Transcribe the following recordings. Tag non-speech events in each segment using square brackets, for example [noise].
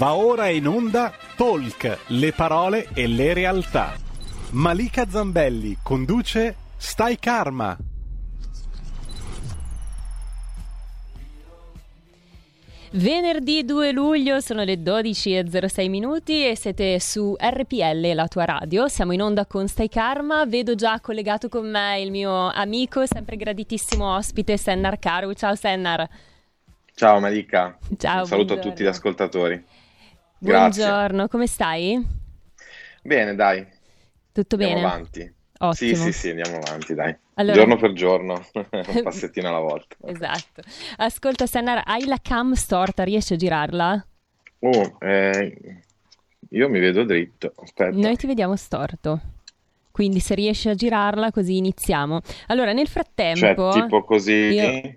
Va ora in onda Talk, le parole e le realtà. Malika Zambelli conduce Stai Karma. Venerdì 2 luglio sono le 12.06 minuti e siete su RPL, la tua radio. Siamo in onda con Stai Karma. Vedo già collegato con me il mio amico, sempre graditissimo ospite, Sennar Karu. Ciao Sennar. Ciao Malika. Ciao. Un saluto buongiorno. a tutti gli ascoltatori. Grazie. Buongiorno, come stai? Bene, dai. Tutto Andiamo bene? avanti. Ottimo. Sì, sì, sì, andiamo avanti, dai. Allora- Giorno per giorno, [laughs] un [laughs] passettino alla volta. Esatto. Ascolta Sennar, hai la cam storta, riesci a girarla? Oh, eh, io mi vedo dritto. Aspetta. Noi ti vediamo storto. Quindi se riesci a girarla così iniziamo. Allora, nel Cioè, frattempo... tipo così. io-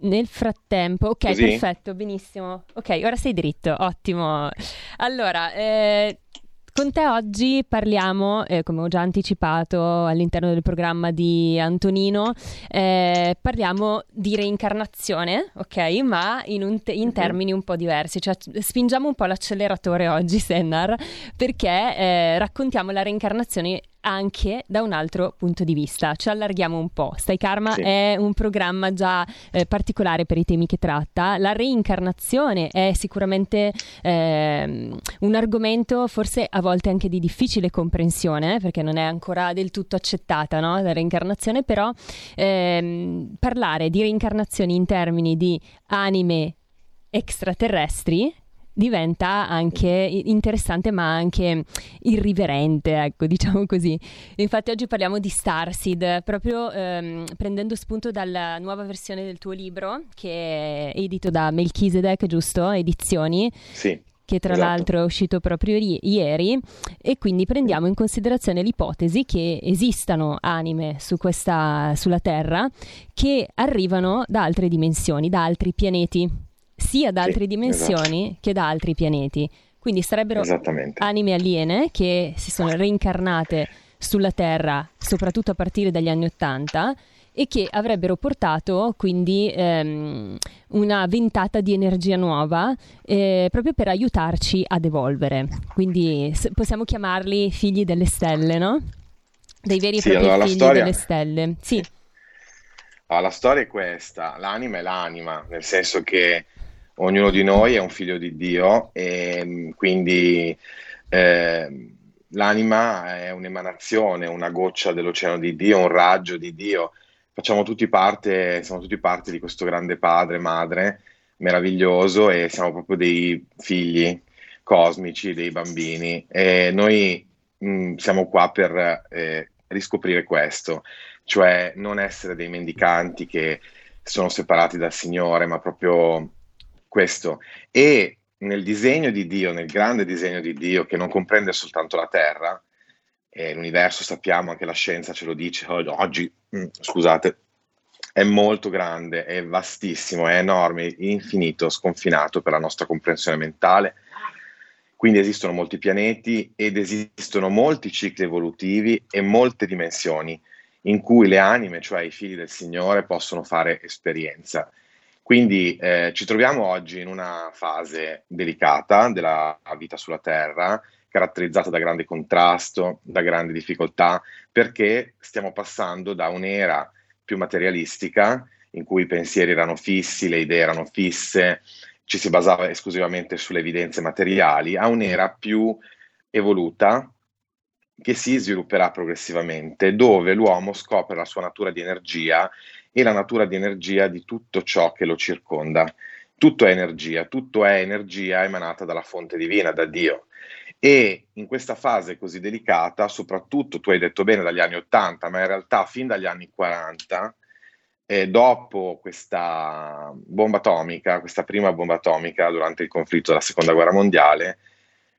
Nel frattempo, ok, Così? perfetto, benissimo. Ok, ora sei dritto, ottimo. Allora, eh, con te oggi parliamo, eh, come ho già anticipato all'interno del programma di Antonino, eh, parliamo di reincarnazione, ok, ma in, un te- in Mhm. termini un po' diversi. Cioè, spingiamo un po' l'acceleratore oggi, Sennar, perché eh, raccontiamo la reincarnazione anche da un altro punto di vista. Ci allarghiamo un po'. Stai Karma Sì. è un programma già eh, particolare per i temi che tratta. La reincarnazione è sicuramente ehm, un argomento forse a volte anche di difficile comprensione, eh, perché non è ancora del tutto accettata no? la reincarnazione, però ehm, parlare di reincarnazioni in termini di anime extraterrestri diventa anche interessante ma anche irriverente, ecco, [laughs] diciamo così. Infatti oggi parliamo di Starseed, proprio ehm, prendendo spunto dalla nuova versione del tuo libro che è edito da Melchizedek, giusto? Edizioni, Sì, che tra Esatto. l'altro è uscito proprio ri- ieri e quindi prendiamo in considerazione l'ipotesi che esistano anime su questa, sulla Terra che arrivano da altre dimensioni, da altri pianeti, sia da Sì, altre dimensioni che da altri pianeti. Quindi sarebbero anime aliene che si sono reincarnate sulla Terra, soprattutto a partire dagli anni Ottanta, e che avrebbero portato quindi ehm, una ventata di energia nuova eh, proprio per aiutarci ad evolvere. Quindi s- possiamo chiamarli figli delle stelle, no? Dei veri e Sì, propri allora figli storia- delle stelle. Sì, Ah, la storia è questa, l'anima è l'anima, nel senso che ognuno di noi è un figlio di Dio e mh, quindi ehm, l'anima è un'emanazione, una goccia dell'oceano di Dio, un raggio di Dio. Facciamo tutti parte, siamo tutti parte di questo grande padre, madre, meraviglioso e siamo proprio dei figli cosmici, dei bambini e noi mh, siamo qua per eh, riscoprire questo cioè non essere dei mendicanti che sono separati dal Signore, ma proprio questo. E nel disegno di Dio, nel grande disegno di Dio che non comprende soltanto la terra, e l'universo sappiamo, anche la scienza ce lo dice oggi, mm, scusate, è molto grande, è vastissimo, è enorme, infinito, sconfinato per la nostra comprensione mentale. Quindi esistono molti pianeti ed esistono molti cicli evolutivi e molte dimensioni in cui le anime, cioè i figli del Signore, possono fare esperienza. Quindi eh, ci troviamo oggi in una fase delicata della vita sulla Terra, caratterizzata da grande contrasto, da grandi difficoltà, perché stiamo passando da un'era più materialistica, in cui i pensieri erano fissi, le idee erano fisse, ci si basava esclusivamente sulle evidenze materiali, a un'era più evoluta, che si svilupperà progressivamente, dove l'uomo scopre la sua natura di energia e la natura di energia di tutto ciò che lo circonda. Tutto è energia, tutto è energia emanata dalla fonte divina, da Dio. E in questa fase così delicata, soprattutto tu hai detto bene dagli anni 80, ma in realtà fin dagli anni 40, eh, dopo questa bomba atomica, questa prima bomba atomica durante il conflitto della seconda guerra mondiale,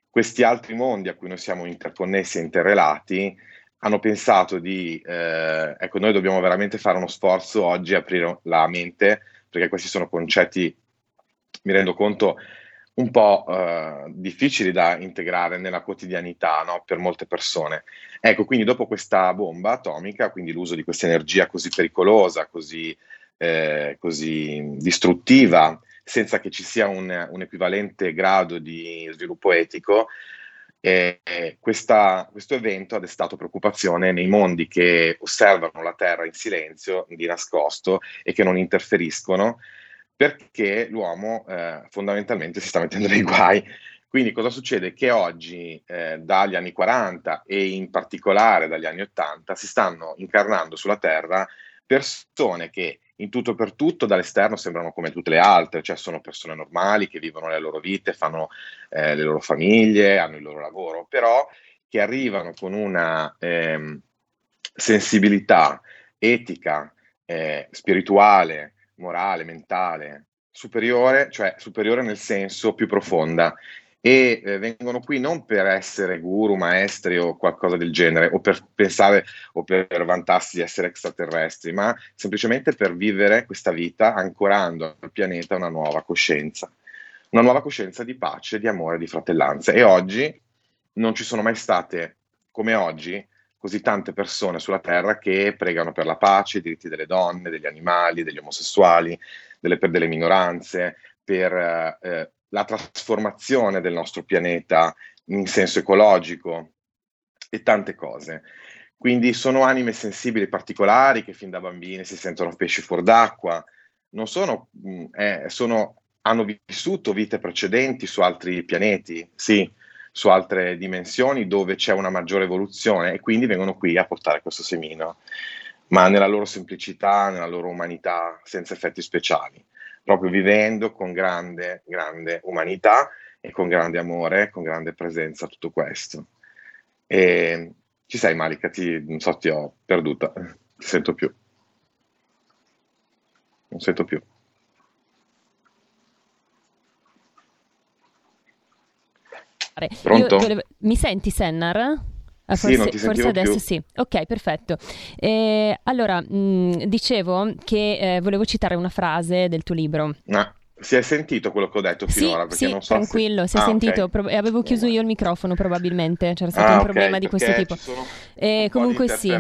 questi altri mondi a cui noi siamo interconnessi e interrelati hanno pensato di, eh, ecco, noi dobbiamo veramente fare uno sforzo oggi, aprire la mente, perché questi sono concetti, mi rendo conto, un po' eh, difficili da integrare nella quotidianità, no? Per molte persone. Ecco, quindi dopo questa bomba atomica, quindi l'uso di questa energia così pericolosa, così, eh, così distruttiva, senza che ci sia un, un equivalente grado di sviluppo etico, eh, questa, questo evento ha destato preoccupazione nei mondi che osservano la Terra in silenzio, di nascosto e che non interferiscono, perché l'uomo eh, fondamentalmente [laughs] si sta mettendo nei guai. Quindi cosa succede? Che oggi, eh, dagli anni 40 e in particolare dagli anni 80, si stanno incarnando sulla Terra persone che in tutto per tutto dall'esterno sembrano come tutte le altre, cioè sono persone normali che vivono le loro vite, fanno eh, le loro famiglie, hanno il loro lavoro, però che arrivano con una eh, sensibilità etica, eh, spirituale, morale, mentale superiore, cioè superiore nel senso più profonda e eh, vengono qui non per essere guru, maestri o qualcosa del genere, o per pensare o per vantarsi di essere extraterrestri, ma semplicemente per vivere questa vita ancorando al pianeta una nuova coscienza, una nuova coscienza di pace, di amore, di fratellanza. E oggi non ci sono mai state, come oggi, così tante persone sulla Terra che pregano per la pace, i diritti delle donne, degli animali, degli omosessuali, delle, per delle minoranze, per eh, la trasformazione del nostro pianeta in senso ecologico e tante cose. Quindi sono anime sensibili particolari che fin da bambini si sentono pesci fuori d'acqua, non sono, mm, eh, sono, hanno vissuto vite precedenti su altri pianeti, sì, su altre dimensioni dove c'è una maggiore evoluzione e quindi vengono qui a portare questo semino, ma nella loro semplicità, nella loro umanità, senza effetti speciali proprio vivendo con grande, grande umanità e con grande amore, con grande presenza tutto questo. E ci sei Malika, ti, non so, ti ho perduta, ti sento più. Non sento più. Pronto? Volevo... Mi senti Sennar? Ah, forse, sì, forse adesso più. sì. Ok, perfetto. Eh, allora, mh, dicevo che eh, volevo citare una frase del tuo libro. Ah. Si è sentito quello che ho detto finora? Sì, sì non so tranquillo, se... si è ah, sentito. Okay. Pro- avevo chiuso io il microfono probabilmente, c'era stato ah, un problema okay, di questo tipo. Eh, comunque sì. [laughs]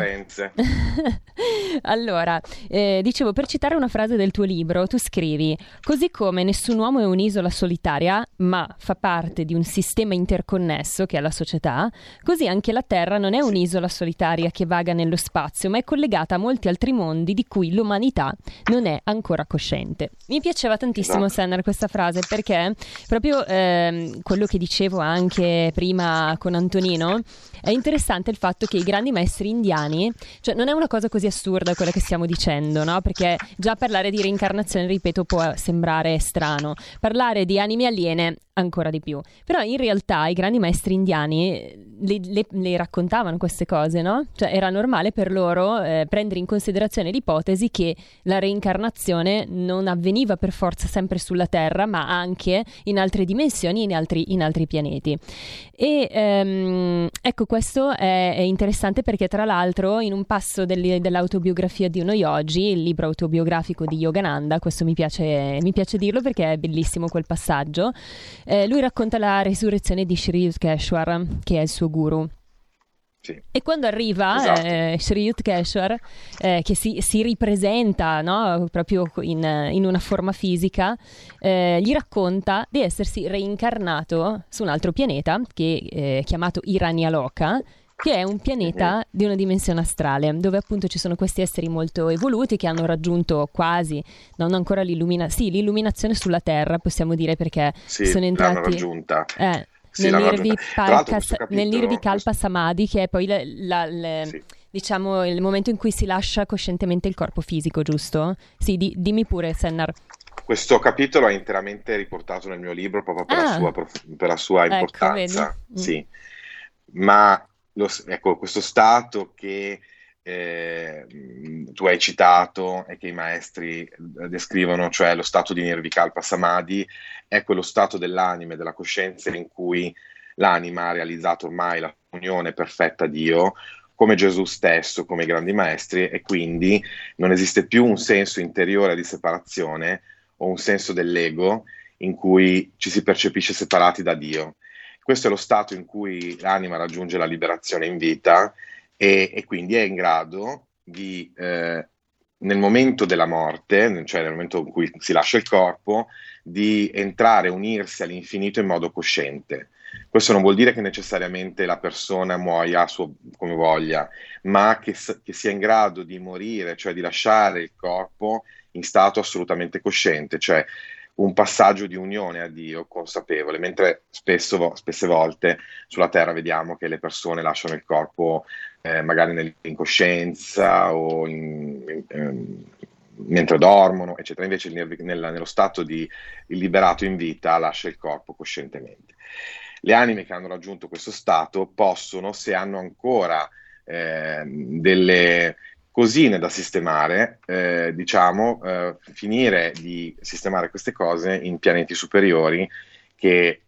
allora, eh, dicevo, per citare una frase del tuo libro, tu scrivi, così come nessun uomo è un'isola solitaria, ma fa parte di un sistema interconnesso che è la società, così anche la Terra non è un'isola solitaria che vaga nello spazio, ma è collegata a molti altri mondi di cui l'umanità non è ancora cosciente. Mi piaceva tantissimo Senner questa frase perché proprio ehm, quello che dicevo anche prima con Antonino è interessante il fatto che i grandi maestri indiani, cioè non è una cosa così assurda quella che stiamo dicendo, no? Perché già parlare di reincarnazione, ripeto, può sembrare strano. Parlare di anime aliene ancora di più. Però in realtà i grandi maestri indiani eh, le, le, le raccontavano queste cose, no? Cioè era normale per loro eh, prendere in considerazione l'ipotesi che la reincarnazione non avveniva per forza sempre sulla Terra, ma anche in altre dimensioni, in altri, in altri pianeti. E ehm, ecco, questo è, è, interessante perché tra l'altro in un passo del, dell'autobiografia di uno yogi, il libro autobiografico di Yogananda, questo mi piace, mi piace dirlo perché è bellissimo quel passaggio, eh, lui racconta la risurrezione di Sri Yutkeshwar, che è il suo guru. Sì. E quando arriva esatto. eh, Sri Yutkeshwar, eh, che si, si ripresenta no? proprio in, in, una forma fisica, eh, gli racconta di essersi reincarnato su un altro pianeta che è chiamato Iranialoka, che è un pianeta di una dimensione astrale, dove appunto ci sono questi esseri molto evoluti che hanno raggiunto quasi, non ancora l'illuminazione, sì, l'illuminazione sulla Terra, possiamo dire perché sì, sono entrati... L'hanno raggiunta. Eh, sì, nel, Nirvi Palkas, nel Nirvi Kalpa Samadhi, che è poi la, la, la, sì. diciamo, il momento in cui si lascia coscientemente il corpo fisico, giusto? Sì, di, dimmi pure, Sennar. Questo capitolo è interamente riportato nel mio libro proprio per, ah. la, sua, per la, sua, ecco, importanza. Ecco, sì. Ma lo, ecco, questo stato che eh, tu hai citato e che i maestri eh, descrivono, cioè lo stato di Nirvikalpa Samadhi, è quello stato dell'anima e della coscienza in cui l'anima ha realizzato ormai la unione perfetta a Dio, come Gesù stesso, come i grandi maestri, e quindi non esiste più un senso interiore di separazione o un senso dell'ego in cui ci si percepisce separati da Dio. Questo è lo stato in cui l'anima raggiunge la liberazione in vita e, e quindi è in grado di eh, nel momento della morte, cioè nel momento in cui si lascia il corpo, di entrare, unirsi all'infinito in modo cosciente. Questo non vuol dire che necessariamente la persona muoia suo, come voglia, ma che, che, sia in grado di morire, cioè di lasciare il corpo in stato assolutamente cosciente, cioè un passaggio di unione a Dio consapevole, mentre spesso, spesse volte sulla Terra vediamo che le persone lasciano il corpo eh, magari nell'incoscienza o in, in, in, mentre dormono, eccetera. Invece nel, nello stato di liberato in vita lascia il corpo coscientemente. Le anime che hanno raggiunto questo stato possono, se hanno ancora eh, delle cosine da sistemare, eh, diciamo, eh, finire di sistemare queste cose in pianeti superiori che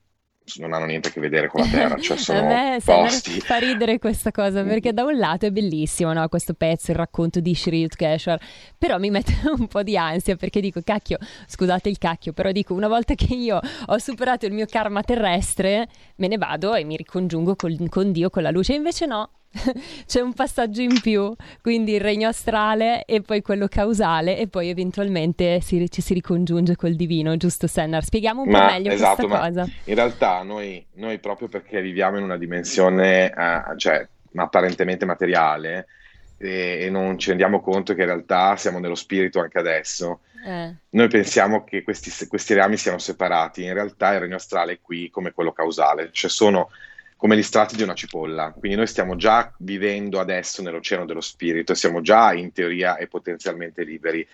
non hanno niente a che vedere con la Terra, cioè [laughs] sono a posti... fa ridere questa cosa perché da un lato è bellissimo no? questo pezzo, il racconto di Shri Yutkeshwar, però mi mette [laughs] un po' di ansia perché dico cacchio, scusate il cacchio, però dico una volta che io ho superato il mio karma terrestre me ne vado e mi ricongiungo con, con Dio, con la luce, invece no, [laughs] c'è un passaggio in più, quindi il regno astrale e poi quello causale e poi eventualmente si, ci si ricongiunge col divino, giusto Sennar? Spieghiamo un ma, po' meglio esatto, questa cosa. In realtà noi, noi, proprio perché viviamo in una dimensione, uh, cioè apparentemente materiale e, e, non ci rendiamo conto che in realtà siamo nello spirito anche adesso. Eh. Noi pensiamo che questi, questi rami siano separati, in realtà il regno astrale è qui come quello causale, cioè sono come gli strati di una cipolla. Quindi noi stiamo già vivendo adesso nell'oceano dello spirito, siamo già in teoria e potenzialmente liberi.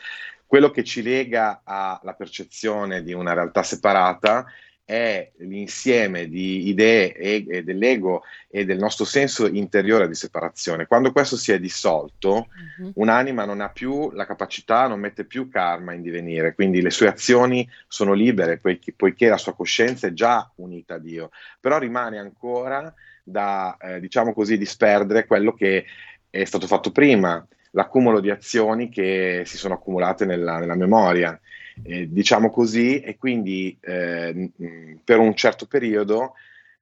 Quello che ci lega alla percezione di una realtà separata è l'insieme di idee e, e dell'ego e del nostro senso interiore di separazione. Quando questo si è dissolto, uh-huh. un'anima non ha più la capacità, non mette più karma in divenire, quindi le sue azioni sono libere poiché, poiché la sua coscienza è già unita a Dio, però rimane ancora da, eh, diciamo così, disperdere quello che è stato fatto prima, l'accumulo di azioni che si sono accumulate nella, nella memoria eh, diciamo così, e quindi eh, per un certo periodo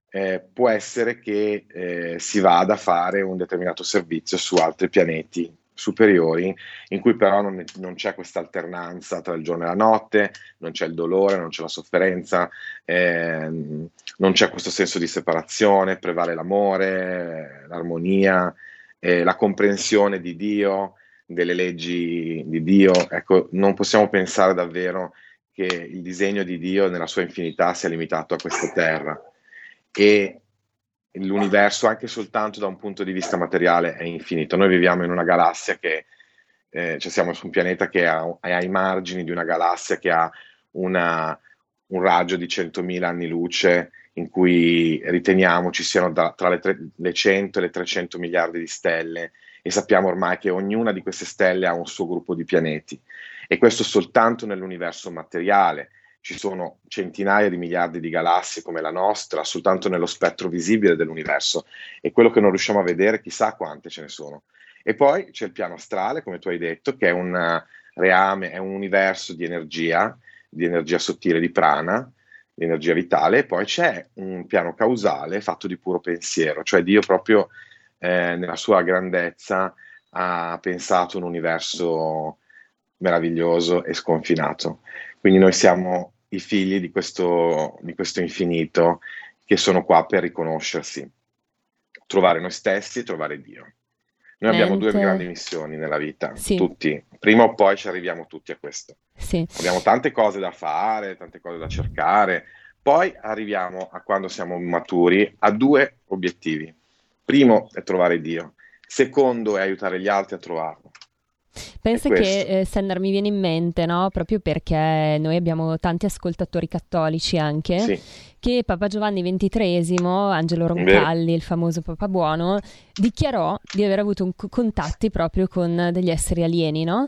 eh, può essere che eh, si vada a fare un determinato servizio su altri pianeti superiori, in cui però non, non, c'è questa alternanza tra il giorno e la notte, non c'è il dolore, non c'è la sofferenza, ehm, non c'è questo senso di separazione, prevale l'amore, l'armonia, eh, la comprensione di Dio, delle leggi di Dio, ecco, non possiamo pensare davvero che il disegno di Dio nella sua infinità sia limitato a questa terra. E l'universo anche soltanto da un punto di vista materiale è infinito. Noi viviamo in una galassia che, eh, cioè siamo su un pianeta che ha, è ai margini di una galassia che ha una, un raggio di 100.000 anni luce in cui riteniamo ci siano da, tra le, tre, le 100 e le 300 miliardi di stelle e sappiamo ormai che ognuna di queste stelle ha un suo gruppo di pianeti e questo soltanto nell'universo materiale. Ci sono centinaia di miliardi di galassie come la nostra, soltanto nello spettro visibile dell'universo e quello che non riusciamo a vedere, chissà quante ce ne sono. E poi c'è il piano astrale, come tu hai detto, che è un reame, è un universo di energia, di energia sottile, di prana, di energia vitale, e poi c'è un piano causale fatto di puro pensiero, cioè Dio proprio eh, nella sua grandezza ha pensato un universo meraviglioso e sconfinato. Quindi noi siamo i figli di questo, di questo infinito che sono qua per riconoscersi, trovare noi stessi e trovare Dio. Noi abbiamo due grandi missioni nella vita, sì. tutti. Prima o poi ci arriviamo tutti a questo. Sì. Abbiamo tante cose da fare, tante cose da cercare. Poi arriviamo a quando siamo maturi a due obiettivi. Primo è trovare Dio, secondo è aiutare gli altri a trovarlo. Pensa che eh, Sender mi viene in mente, no? Proprio perché noi abbiamo tanti ascoltatori cattolici anche, sì. che Papa Giovanni XXIII, Angelo Roncalli, Beh. il famoso Papa Buono, dichiarò di aver avuto un, contatti proprio con degli esseri alieni, no?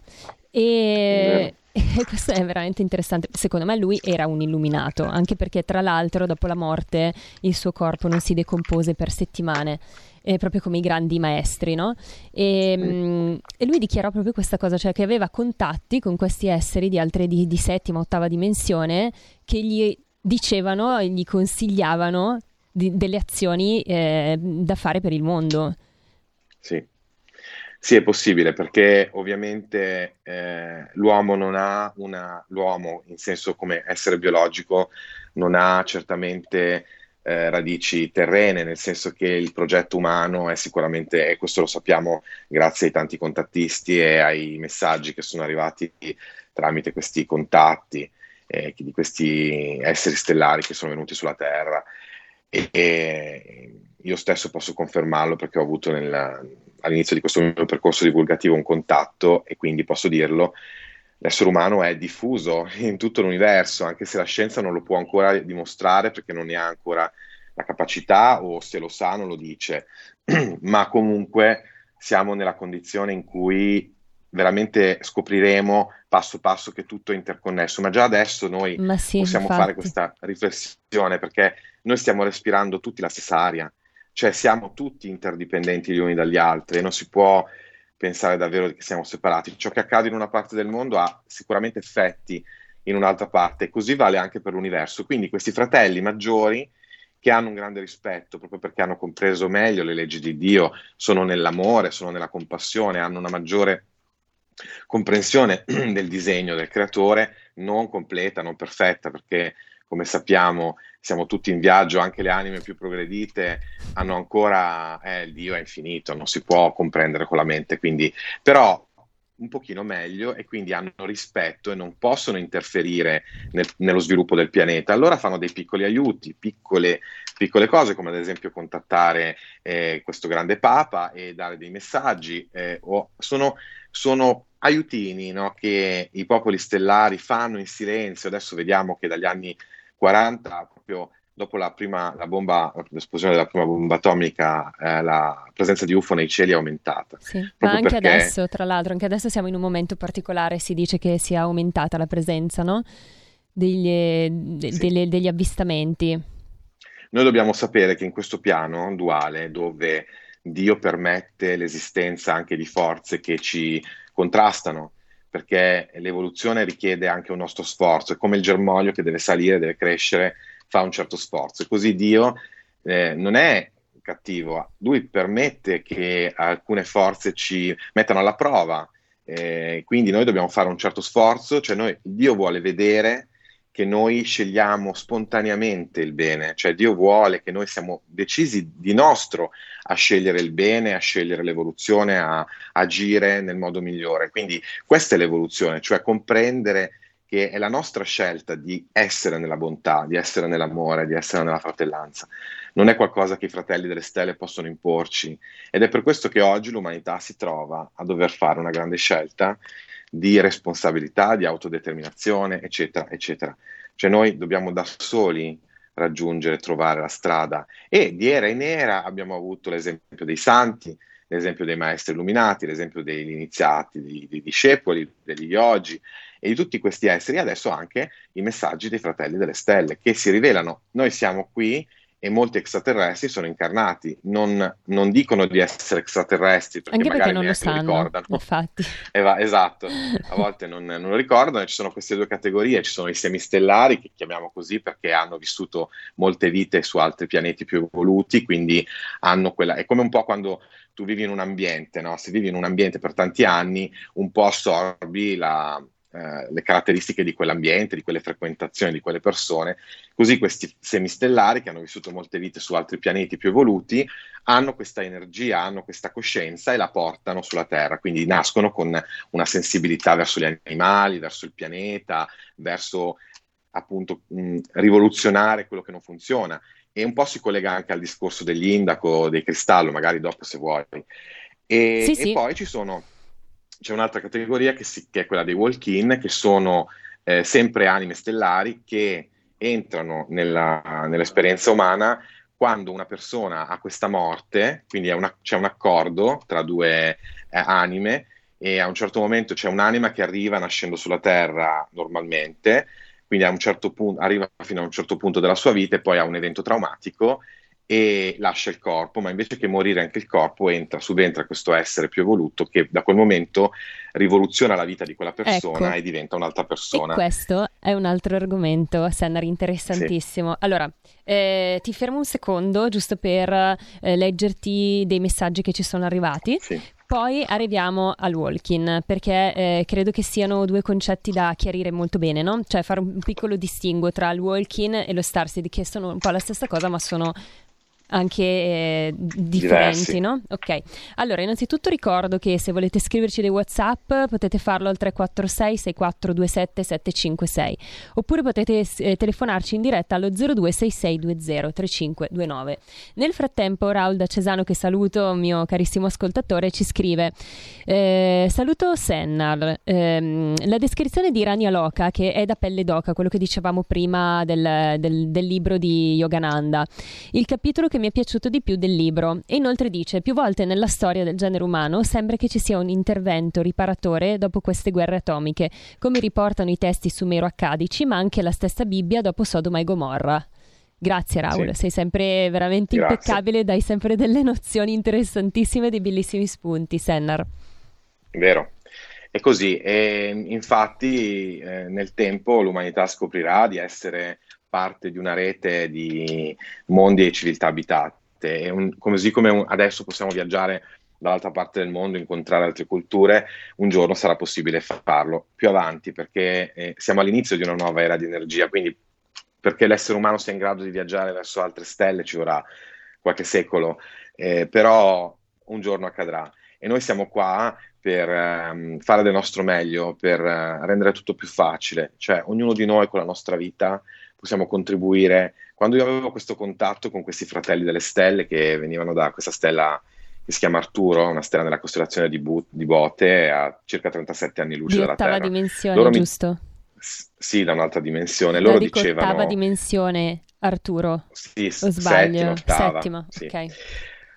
E, e [laughs] questo è veramente interessante. Secondo me lui era un illuminato, anche perché tra l'altro dopo la morte il suo corpo non si decompose per settimane. Eh, proprio come i grandi maestri, no? E, mm, e, lui dichiarò proprio questa cosa, cioè che aveva contatti con questi esseri di altre di, di settima, ottava dimensione che gli dicevano e gli consigliavano di, delle azioni eh, da fare per il mondo. Sì, Sì, è possibile perché ovviamente eh, l'uomo non ha una, l'uomo in senso come essere biologico non ha certamente eh, radici terrene, nel senso che il progetto umano è sicuramente, e questo lo sappiamo grazie ai tanti contattisti e ai messaggi che sono arrivati tramite questi contatti eh, di questi esseri stellari che sono venuti sulla Terra. E, e io stesso posso confermarlo perché ho avuto nel, all'inizio di questo mio percorso divulgativo un contatto e quindi posso dirlo. L'essere umano è diffuso in tutto l'universo, anche se la scienza non lo può ancora dimostrare perché non ne ha ancora la capacità o se lo sa non lo dice, [clears throat] ma comunque siamo nella condizione in cui veramente scopriremo passo passo che tutto è interconnesso, ma già adesso noi sì, possiamo infatti. fare questa riflessione perché noi stiamo respirando tutti la stessa aria, cioè siamo tutti interdipendenti gli uni dagli altri non si può pensare davvero che siamo separati. Ciò che accade in una parte del mondo ha sicuramente effetti in un'altra parte e così vale anche per l'universo. Quindi questi fratelli maggiori che hanno un grande rispetto proprio perché hanno compreso meglio le leggi di Dio, sono nell'amore, sono nella compassione, hanno una maggiore comprensione [clears throat] del disegno del creatore, non completa, non perfetta, perché come sappiamo siamo tutti in viaggio, anche le anime più progredite hanno ancora, eh, il Dio è infinito, non si può comprendere con la mente, quindi, però un pochino meglio e quindi hanno rispetto e non possono interferire nel, nello sviluppo del pianeta. Allora fanno dei piccoli aiuti, piccole, piccole cose come ad esempio contattare eh, questo grande Papa e dare dei messaggi. Eh, o sono, sono aiutini no, che i popoli stellari fanno in silenzio. Adesso vediamo che dagli anni 40 proprio dopo la prima, la bomba, l'esplosione della prima bomba atomica, eh, la presenza di UFO nei cieli è aumentata. Sì, ma anche perché... adesso, tra l'altro, anche adesso siamo in un momento particolare, si dice che sia aumentata la presenza no? degli, de, sì. delle, degli avvistamenti. Noi dobbiamo sapere che in questo piano duale, dove Dio permette l'esistenza anche di forze che ci contrastano, perché l'evoluzione richiede anche un nostro sforzo, è come il germoglio che deve salire, deve crescere fa un certo sforzo. E così Dio eh, non è cattivo, lui permette che alcune forze ci mettano alla prova, eh, quindi noi dobbiamo fare un certo sforzo, cioè noi, Dio vuole vedere che noi scegliamo spontaneamente il bene, cioè Dio vuole che noi siamo decisi di nostro a scegliere il bene, a scegliere l'evoluzione, a agire nel modo migliore. Quindi questa è l'evoluzione, cioè comprendere che è la nostra scelta di essere nella bontà, di essere nell'amore, di essere nella fratellanza. Non è qualcosa che i fratelli delle stelle possono imporci ed è per questo che oggi l'umanità si trova a dover fare una grande scelta di responsabilità, di autodeterminazione, eccetera, eccetera. Cioè noi dobbiamo da soli raggiungere, trovare la strada e di era in era abbiamo avuto l'esempio dei santi, l'esempio dei maestri illuminati, l'esempio degli iniziati, dei, dei discepoli, degli yogi, e di tutti questi esseri, adesso anche i messaggi dei fratelli delle stelle che si rivelano. Noi siamo qui e molti extraterrestri sono incarnati, non, non dicono di essere extraterrestri perché anche perché non lo sanno, lo ricordano. infatti. va, esatto, a volte non, non, lo ricordano, ci sono queste due categorie, ci sono i semistellari che chiamiamo così perché hanno vissuto molte vite su altri pianeti più evoluti, quindi hanno quella, è come un po' quando tu vivi in un ambiente, no? se vivi in un ambiente per tanti anni, un po' assorbi la, eh, le caratteristiche di quell'ambiente, di quelle frequentazioni, di quelle persone. Così questi semistellari che hanno vissuto molte vite su altri pianeti più evoluti hanno questa energia, hanno questa coscienza e la portano sulla Terra, quindi nascono con una sensibilità verso gli animali, verso il pianeta, verso appunto mh, rivoluzionare quello che non funziona e un po' si collega anche al discorso degli indaco, dei cristallo, magari dopo se vuoi. E, sì, e sì. poi ci sono c'è un'altra categoria che, si, che, è quella dei walk-in, che sono eh, sempre anime stellari che entrano nella, nell'esperienza umana quando una persona ha questa morte, quindi una, c'è un accordo tra due eh, anime e a un certo momento c'è un'anima che arriva nascendo sulla Terra normalmente, quindi a un certo punto, arriva fino a un certo punto della sua vita e poi ha un evento traumatico e lascia il corpo, ma invece che morire anche il corpo entra, subentra questo essere più evoluto che da quel momento rivoluziona la vita di quella persona ecco. e diventa un'altra persona. E questo è un altro argomento, Sennar, interessantissimo. Sì. Allora, eh, ti fermo un secondo giusto per eh, leggerti dei messaggi che ci sono arrivati. Sì. Poi arriviamo al walk-in, perché eh, credo che siano due concetti da chiarire molto bene, no? Cioè fare un piccolo distinguo tra il walk-in e lo starseed, che sono un po' la stessa cosa, ma sono anche eh, differenti, no? Ok. Allora, innanzitutto ricordo che se volete scriverci dei WhatsApp potete farlo al 346 6427 756 oppure potete eh, telefonarci in diretta allo 026620 3529. Nel frattempo Raul da Cesano che saluto, mio carissimo ascoltatore, ci scrive eh, Saluto Sennar, ehm, la descrizione di Rania Loka che è da pelle d'oca, quello che dicevamo prima del, del, del libro di Yogananda. Il capitolo che che mi è piaciuto di più del libro. E inoltre dice: Più volte nella storia del genere umano sembra che ci sia un intervento riparatore dopo queste guerre atomiche, come riportano i testi sumero-accadici, ma anche la stessa Bibbia dopo Sodoma e Gomorra. Grazie Raul, sì. sei sempre veramente Grazie. impeccabile, dai sempre delle nozioni interessantissime, dei bellissimi spunti, Sennar. Vero, è così e infatti eh, nel tempo l'umanità scoprirà di essere parte di una rete di mondi e civiltà abitate. Un, così come un, adesso possiamo viaggiare dall'altra parte del mondo, incontrare altre culture, un giorno sarà possibile farlo più avanti perché eh, siamo all'inizio di una nuova era di energia, quindi perché l'essere umano sia in grado di viaggiare verso altre stelle ci vorrà qualche secolo, eh, però un giorno accadrà e noi siamo qua per um, fare del nostro meglio, per uh, rendere tutto più facile, cioè ognuno di noi con la nostra vita possiamo contribuire. Quando io avevo questo contatto con questi fratelli delle stelle che venivano da questa stella che si chiama Arturo, una stella nella costellazione di, Bu- di Bote, a circa 37 anni luce di dalla Terra. dimensione, Loro giusto? Mi... S- sì, da un'altra dimensione. Loro dicevano... Ottava dimensione, Arturo. Sì, o sbaglio? Settima, ottava. Settima, sì. ok.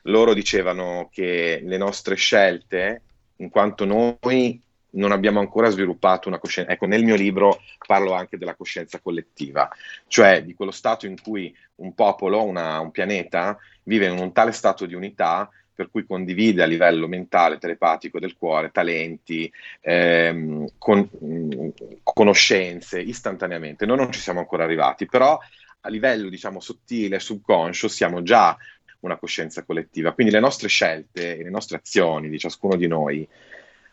Loro dicevano che le nostre scelte, in quanto noi non abbiamo ancora sviluppato una coscienza. Ecco, nel mio libro parlo anche della coscienza collettiva, cioè di quello stato in cui un popolo, una, un pianeta, vive in un tale stato di unità per cui condivide a livello mentale, telepatico del cuore, talenti, ehm, con, mh, conoscenze istantaneamente. Noi non ci siamo ancora arrivati, però a livello diciamo sottile, subconscio, siamo già una coscienza collettiva. Quindi le nostre scelte e le nostre azioni di ciascuno di noi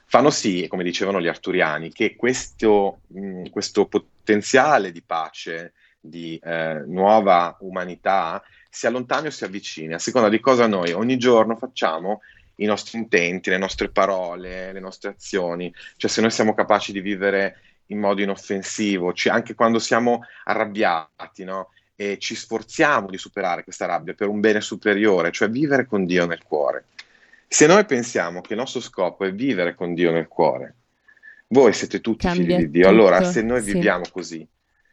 fanno sì, come dicevano gli arturiani, che questo, mh, questo potenziale di pace, di eh, nuova umanità, si allontani o si avvicini, a seconda di cosa noi ogni giorno facciamo i nostri intenti, le nostre parole, le nostre azioni, cioè se noi siamo capaci di vivere in modo inoffensivo, cioè anche quando siamo arrabbiati, no? E ci sforziamo di superare questa rabbia per un bene superiore, cioè vivere con Dio nel cuore. Se noi pensiamo che il nostro scopo è vivere con Dio nel cuore, voi siete tutti Cambia figli di Dio, tutto, allora se noi sì. viviamo così,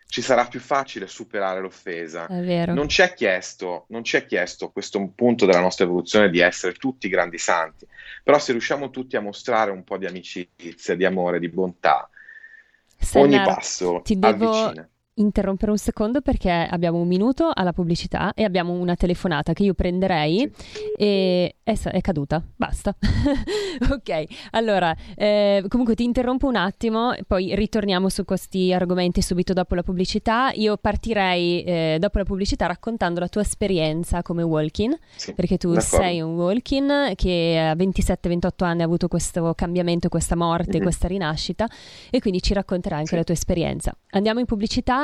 ci sarà più facile superare l'offesa. Non ci, chiesto, non ci è chiesto questo punto della nostra evoluzione di essere tutti grandi santi, però se riusciamo tutti a mostrare un po' di amicizia, di amore, di bontà, Senna, ogni passo ti devo, avvicina interrompere un secondo perché abbiamo un minuto alla pubblicità e abbiamo una telefonata che io prenderei e è, è caduta, basta. [laughs] ok, allora eh, comunque ti interrompo un attimo, poi ritorniamo su questi argomenti subito dopo la pubblicità. Io partirei eh, dopo la pubblicità raccontando la tua esperienza come walk-in, sì, perché tu d'accordo. sei un walk-in che a 27-28 anni ha avuto questo cambiamento, questa morte, mm-hmm. questa rinascita e quindi ci racconterai anche sì. la tua esperienza. Andiamo in pubblicità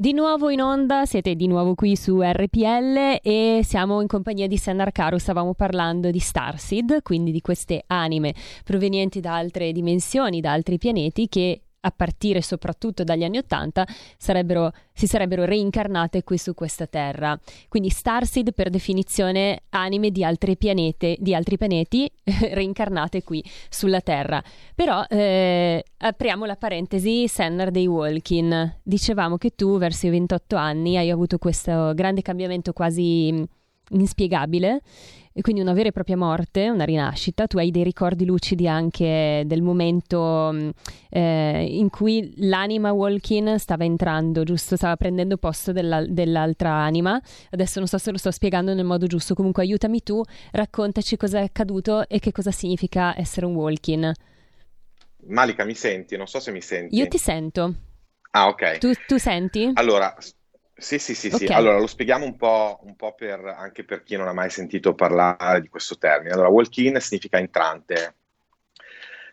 Di nuovo in onda, siete di nuovo qui su RPL e siamo in compagnia di Sennar Caro, stavamo parlando di Starseed, quindi di queste anime provenienti da altre dimensioni, da altri pianeti che a partire soprattutto dagli anni Ottanta, si sarebbero reincarnate qui su questa Terra. Quindi Starseed per definizione anime di, altre pianete, di altri pianeti [laughs] reincarnate qui sulla Terra. Però eh, apriamo la parentesi Sennar dei Walking. Dicevamo che tu verso i 28 anni hai avuto questo grande cambiamento quasi inspiegabile e quindi una vera e propria morte, una rinascita. Tu hai dei ricordi lucidi anche del momento mm, eh, in cui l'anima Walking stava entrando, giusto? Stava prendendo posto della, dell'altra anima. Adesso non so se lo sto spiegando nel modo giusto, comunque aiutami tu, raccontaci cosa è accaduto e che cosa significa essere un Walking. Malika, mi senti? Non so se mi senti. Io ti sento. Ah, ok. Tu, tu senti? Allora, sì, sì, sì, Ok. sì. Allora lo spieghiamo un po', un po' per, anche per chi non ha mai sentito parlare di questo termine. Allora, walk-in significa entrante,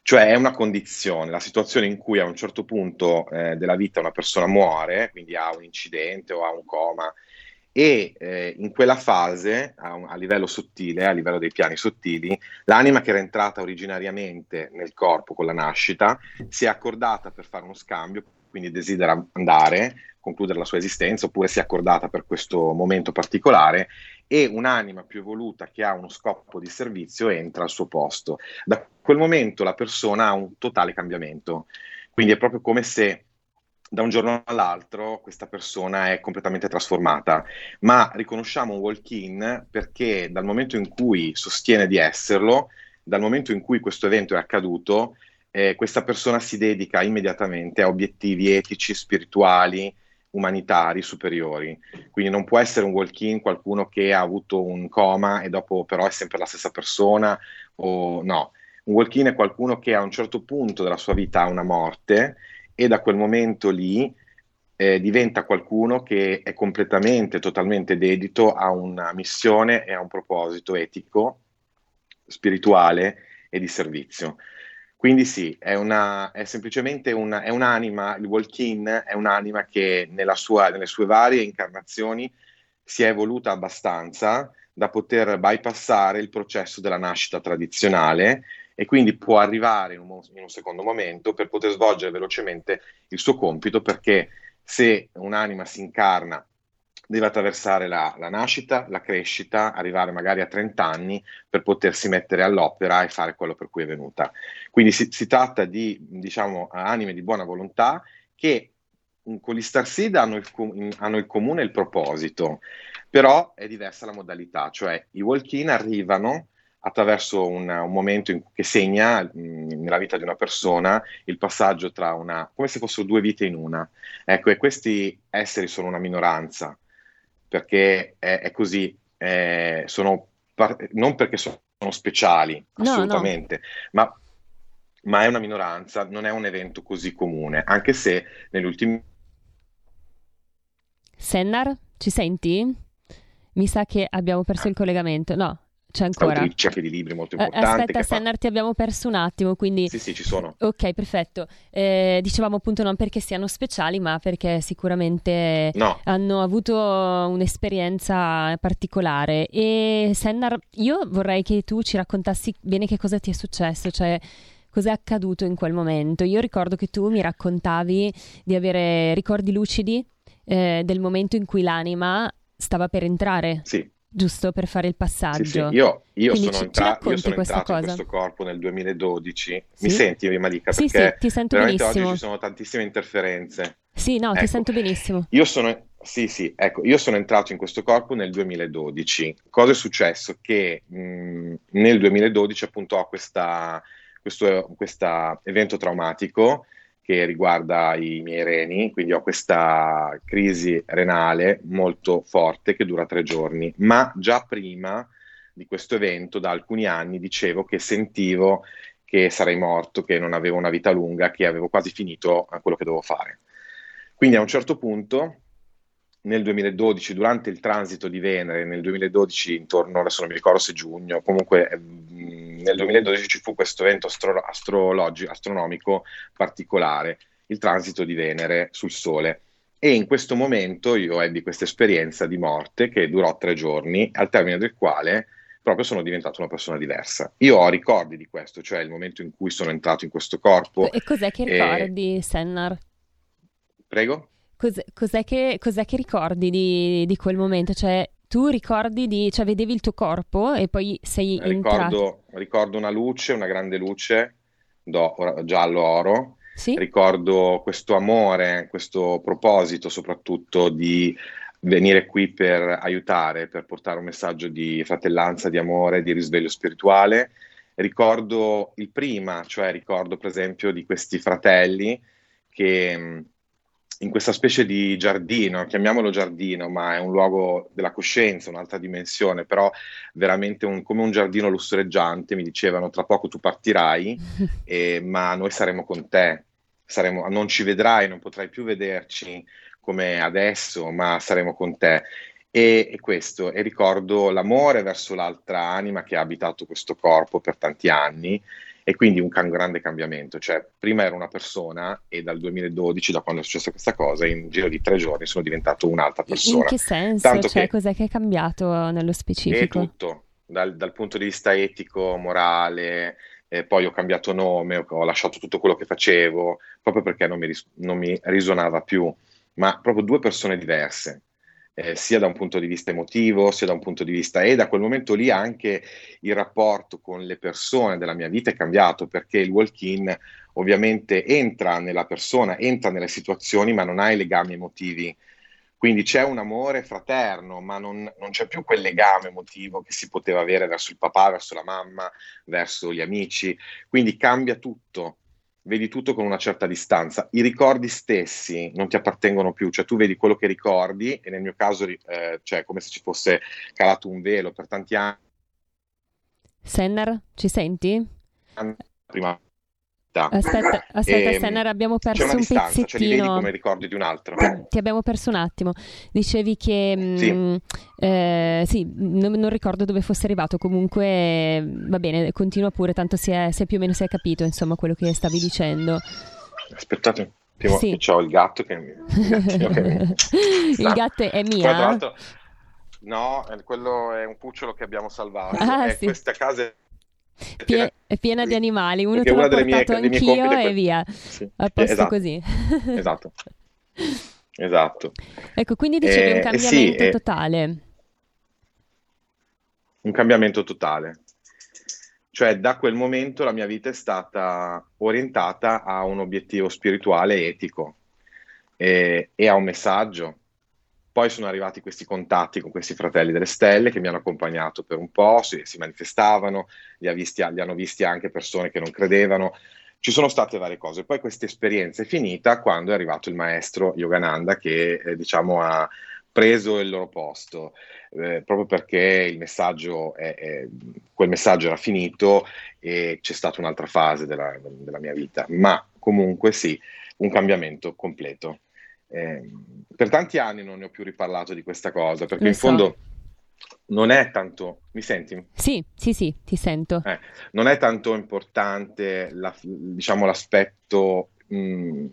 cioè è una condizione, la situazione in cui a un certo punto eh, della vita una persona muore, quindi ha un incidente o ha un coma, e eh, in quella fase, a, un- a livello sottile, a livello dei piani sottili, l'anima che era entrata originariamente nel corpo con la nascita si è accordata per fare uno scambio, quindi desidera andare, concludere la sua esistenza, oppure si è accordata per questo momento particolare e un'anima più evoluta che ha uno scopo di servizio entra al suo posto. Da quel momento la persona ha un totale cambiamento, quindi è proprio come se da un giorno all'altro questa persona è completamente trasformata, ma riconosciamo un walk-in perché dal momento in cui sostiene di esserlo, dal momento in cui questo evento è accaduto, eh, questa persona si dedica immediatamente a obiettivi etici, spirituali, umanitari superiori. Quindi non può essere un walk-in qualcuno che ha avuto un coma e dopo però è sempre la stessa persona o no. Un walk-in è qualcuno che a un certo punto della sua vita ha una morte e da quel momento lì eh, diventa qualcuno che è completamente, totalmente dedito a una missione e a un proposito etico, spirituale e di servizio. Quindi sì, è, una, è semplicemente una, è un'anima, il walk-in è un'anima che sua- nelle sue varie incarnazioni si è evoluta abbastanza da poter bypassare il processo della nascita tradizionale e quindi può arrivare in un, in un secondo momento per poter svolgere velocemente il suo compito perché se un'anima si incarna deve attraversare la, la nascita, la crescita, arrivare magari a 30 anni per potersi mettere all'opera e fare quello per cui è venuta. Quindi si, si tratta di, diciamo, anime di buona volontà che mh, con gli Starseed hanno il, hanno il comune il proposito, però è diversa la modalità, cioè i walk-in arrivano attraverso un, un momento in- che segna mh, nella vita di una persona il passaggio tra una, come se fossero due vite in una. Ecco, e questi esseri sono una minoranza, perché è, è così, eh, sono par- non perché sono speciali, No, no. assolutamente, ma, ma è una minoranza, non è un evento così comune, anche se negli ultimi Sennar, ci senti? Mi sa che abbiamo perso il collegamento. No, c'è ancora. autrici anche di libri molto Eh, importanti. aspetta, che fa- Sennar, ti abbiamo perso un attimo, quindi... Sì, sì, ci sono. Ok, perfetto. Eh, dicevamo appunto non perché siano speciali, ma perché sicuramente No, hanno avuto un'esperienza particolare. E Sennar, io vorrei che tu ci raccontassi bene che cosa ti è successo, cioè cosa è accaduto in quel momento. Io ricordo che tu mi raccontavi di avere ricordi lucidi eh, del momento in cui l'anima stava per entrare, sì, giusto per fare il passaggio. sì, sì. Io, io sono, entra- io sono entrato in cosa? questo corpo nel 2012. Sì? Mi senti, Malika? Sì, sì, ti sento benissimo. oggi ci sono tantissime interferenze. Sì, no, ti Ecco. sento benissimo. Io sono, sì, sì, ecco, io sono entrato in questo corpo nel 2012. Cosa è successo? Che mh, nel 2012 appunto ho questa, questo questa evento traumatico che riguarda i miei reni, quindi ho questa crisi renale molto forte che dura tre giorni, ma già prima di questo evento, da alcuni anni, dicevo che sentivo che sarei morto, che non avevo una vita lunga, che avevo quasi finito eh, quello che dovevo fare. Quindi a un certo punto, nel 2012, durante il transito di Venere, nel 2012, intorno, adesso non mi ricordo se giugno, comunque mm, nel 2012 ci fu questo evento astro- astrologico, astronomico particolare, il transito di Venere sul Sole. E in questo momento io ebbi questa esperienza di morte che durò tre giorni, al termine del quale proprio sono diventato una persona diversa. Io ho ricordi di questo, cioè il momento in cui sono entrato in questo corpo. E cos'è che ricordi, e... Sennar? Prego? Cos'è, cos'è, che, cos'è che, ricordi di, di, quel momento? Cioè, tu ricordi di, cioè, vedevi il tuo corpo e poi sei ricordo, entrato. Ricordo una luce, una grande luce do, giallo-oro. Sì? Ricordo questo amore, questo proposito soprattutto di venire qui per aiutare, per portare un messaggio di fratellanza, di amore, di risveglio spirituale. Ricordo il prima, cioè ricordo per esempio di questi fratelli che in questa specie di giardino, chiamiamolo giardino, ma è un luogo della coscienza, un'altra dimensione, però veramente un, come un giardino lussureggiante, mi dicevano tra poco tu partirai, [laughs] eh, ma noi saremo con te, saremo, non ci vedrai, non potrai più vederci come adesso, ma saremo con te. E, e questo, e ricordo l'amore verso l'altra anima che ha abitato questo corpo per tanti anni e quindi un can- grande cambiamento, cioè prima ero una persona e dal 2012, da quando è successa questa cosa, in giro di tre giorni sono diventato un'altra persona. In che senso? Tanto cioè, che... cos'è che è cambiato nello specifico? È tutto, dal, dal punto di vista etico, morale, eh, poi ho cambiato nome, ho, ho, lasciato tutto quello che facevo, proprio perché non mi, ris- non mi risuonava più, ma proprio due persone diverse eh, sia da un punto di vista emotivo, sia da un punto di vista e da quel momento lì anche il rapporto con le persone della mia vita è cambiato perché il walk-in ovviamente entra nella persona, entra nelle situazioni, ma non ha i legami emotivi. Quindi c'è un amore fraterno, ma non, non, c'è più quel legame emotivo che si poteva avere verso il papà, verso la mamma, verso gli amici. Quindi cambia tutto vedi tutto con una certa distanza. I ricordi stessi non ti appartengono più, cioè tu vedi quello che ricordi e nel mio caso eh, cioè come se ci fosse calato un velo per tanti anni. Sennar, ci senti? Prima vita. Aspetta, aspetta e, Sennar, abbiamo perso un distanza, pezzettino. Cioè li vedi come ricordi di un altro. Ti abbiamo perso un attimo. Dicevi che... Mm, sì, mh, eh, sì non, non, ricordo dove fosse arrivato, comunque va bene, continua pure, tanto si è, si è più o meno si è capito insomma quello che stavi dicendo. Aspettate attimo, sì. ho il gatto che mi... il gatto [laughs] è mia? No, quello è un cucciolo che abbiamo salvato. Ah, sì. Questa casa è Pie- è piena di animali, uno te l'ho portato mie, anch'io e via, sì. a posto esatto. così. esatto. [laughs] Esatto. Ecco, quindi dicevi eh, un cambiamento sì, totale. Un cambiamento totale. Cioè, da quel momento la mia vita è stata orientata a un obiettivo spirituale e etico e, e a un messaggio poi sono arrivati questi contatti con questi fratelli delle stelle che mi hanno accompagnato per un po', si, si manifestavano, li, ha visti, li hanno visti anche persone che non credevano. Ci sono state varie cose. Poi questa esperienza è finita quando è arrivato il maestro Yogananda che eh, diciamo ha preso il loro posto, eh, proprio perché messaggio è, è, quel messaggio era finito e c'è stata un'altra fase della, della mia vita. Ma comunque sì, un cambiamento completo. Eh, per tanti anni non ne ho più riparlato di questa cosa, perché Lo in so. fondo non è tanto... Mi senti? Sì, sì, sì, ti sento. Eh, non è tanto importante la, diciamo, l'aspetto mh,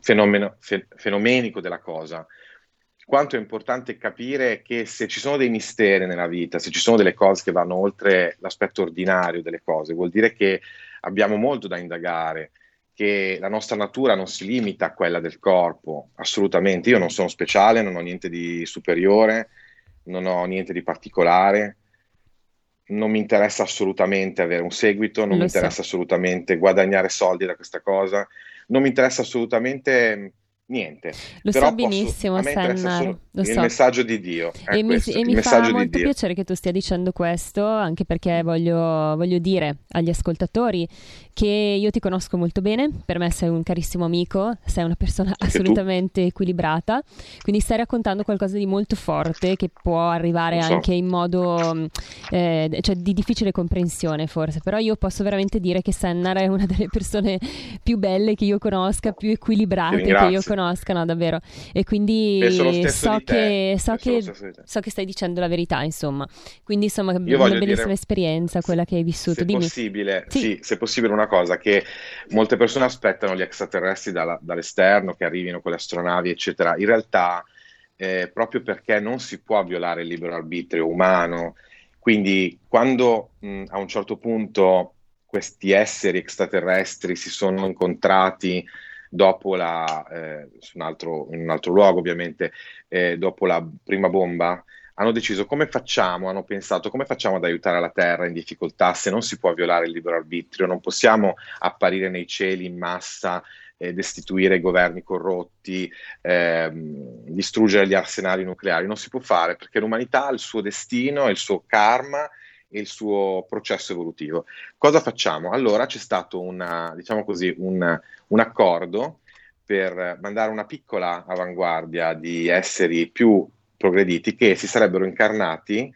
fenomeno, fe, fenomenico della cosa, quanto è importante capire che se ci sono dei misteri nella vita, se ci sono delle cose che vanno oltre l'aspetto ordinario delle cose, vuol dire che abbiamo molto da indagare, che la nostra natura non si limita a quella del corpo, assolutamente. Io non sono speciale, non ho niente di superiore, non ho niente di particolare, non mi interessa assolutamente avere un seguito, non Lo mi interessa so. assolutamente guadagnare soldi da questa cosa, non mi interessa assolutamente niente. Lo Però so benissimo, Sennar. Lo il so. messaggio di Dio. e questo, mi, e mi fa molto piacere che tu stia dicendo questo, anche perché voglio, voglio, dire agli ascoltatori che io ti conosco molto bene, per me sei un carissimo amico, sei una persona anche assolutamente tu. equilibrata, quindi stai raccontando qualcosa di molto forte che può arrivare so. anche in modo eh, cioè di difficile comprensione forse, però io posso veramente dire che Sennar è una delle persone più belle che io conosca, più equilibrate che io conosca conosca, davvero. E quindi so, che, so, che, so che, stai dicendo la verità, insomma. Quindi insomma, è una bellissima dire, esperienza quella che hai vissuto. Se Dimmi. possibile, sì. sì. se possibile una cosa, che molte persone aspettano gli extraterrestri dalla, dall'esterno, che arrivino con le astronavi, eccetera. In realtà, eh, proprio perché non si può violare il libero arbitrio umano, quindi quando mh, a un certo punto questi esseri extraterrestri si sono incontrati dopo la, eh, un altro, in un altro luogo ovviamente, eh, dopo la prima bomba, hanno deciso come facciamo, hanno pensato come facciamo ad aiutare la Terra in difficoltà se non si può violare il libero arbitrio, non possiamo apparire nei cieli in massa, destituire i governi corrotti, ehm, distruggere gli arsenali nucleari, non si può fare perché l'umanità ha il suo destino, il suo karma il suo processo evolutivo. Cosa facciamo? Allora c'è stato una, diciamo così, un, un accordo per mandare una piccola avanguardia di esseri più progrediti che si sarebbero incarnati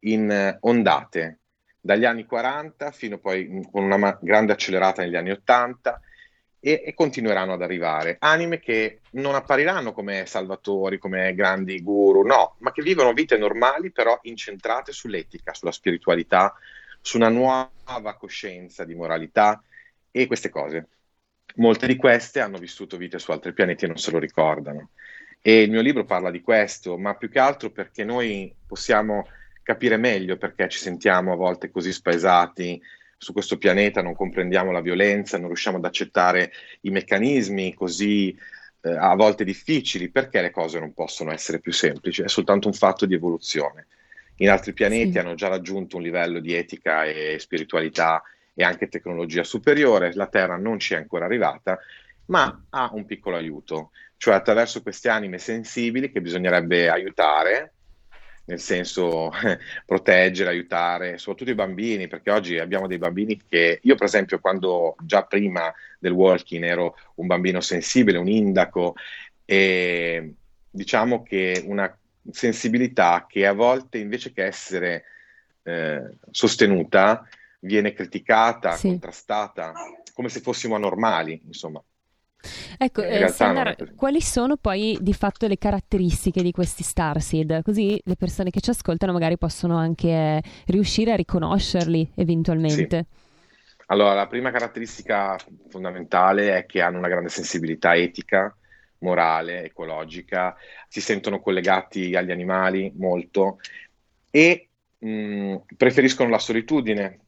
in ondate dagli anni 40 fino poi con una grande accelerata negli anni 80 e, e, continueranno ad arrivare. Anime che non appariranno come salvatori, come grandi guru, no, ma che vivono vite normali però incentrate sull'etica, sulla spiritualità, su una nuova coscienza di moralità e queste cose. Molte di queste hanno vissuto vite su altri pianeti e non se lo ricordano. E il mio libro parla di questo, ma più che altro perché noi possiamo capire meglio perché ci sentiamo a volte così spaesati, su questo pianeta non comprendiamo la violenza, non riusciamo ad accettare i meccanismi così eh, a volte difficili, perché le cose non possono essere più semplici? È soltanto un fatto di evoluzione. In altri pianeti sì. hanno già raggiunto un livello di etica e spiritualità e anche tecnologia superiore, la Terra non ci è ancora arrivata, ma ha un piccolo aiuto, cioè attraverso queste anime sensibili che bisognerebbe aiutare nel senso [laughs] proteggere, aiutare, soprattutto i bambini, perché oggi abbiamo dei bambini che io per esempio quando già prima del walking ero un bambino sensibile, un indaco, e diciamo che una sensibilità che a volte invece che essere eh, sostenuta viene criticata, sì. contrastata, come se fossimo anormali, insomma. Ecco, eh, Sandar, quali sono poi di fatto le caratteristiche di questi starseed? Così le persone che ci ascoltano magari possono anche eh, riuscire a riconoscerli eventualmente. Sì. Allora, la prima caratteristica fondamentale è che hanno una grande sensibilità etica, morale, ecologica, si sentono collegati agli animali molto e mh, mm, preferiscono la solitudine,